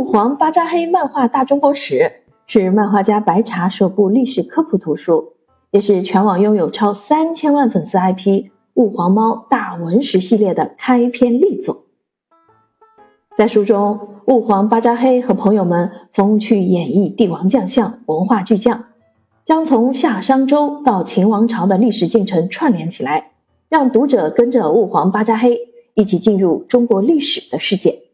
吾皇巴扎黑漫画大中国史》是漫画家白茶首部历史科普图书，也是全网拥有超三千万粉丝 IP《吾皇猫大文史》系列的开篇力作。在书中，吾皇巴扎黑和朋友们风趣演绎帝王将相、文化巨匠，将从夏商周到秦王朝的历史进程串联起来，让读者跟着吾皇巴扎黑一起进入中国历史的世界。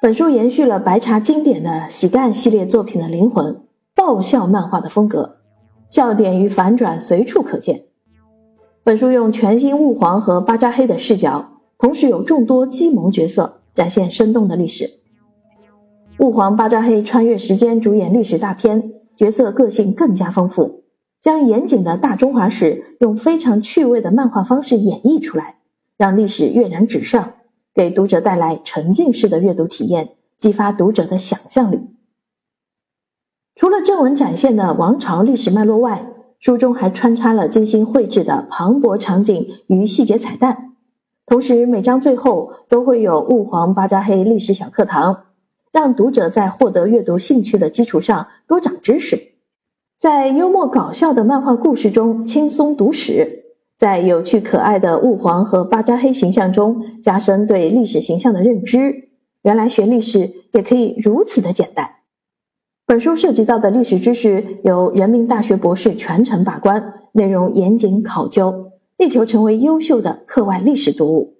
本书延续了白茶经典的喜干系列作品的灵魂，爆笑漫画的风格，笑点与反转随处可见。本书用全新吾皇和巴扎黑的视角，同时有众多激萌角色，展现生动的历史。吾皇巴扎黑穿越时间，主演历史大片，角色个性更加丰富，将严谨的大中华史用非常趣味的漫画方式演绎出来，让历史跃然纸上。给读者带来沉浸式的阅读体验，激发读者的想象力。除了正文展现的王朝历史脉络外，书中还穿插了精心绘制的磅礴场景与细节彩蛋。同时，每章最后都会有吾皇巴扎黑历史小课堂，让读者在获得阅读兴趣的基础上多长知识。在幽默搞笑的漫画故事中轻松读史。在有趣可爱的雾皇和巴扎黑形象中，加深对历史形象的认知。原来学历史也可以如此的简单。本书涉及到的历史知识由人民大学博士全程把关，内容严谨考究，力求成为优秀的课外历史读物。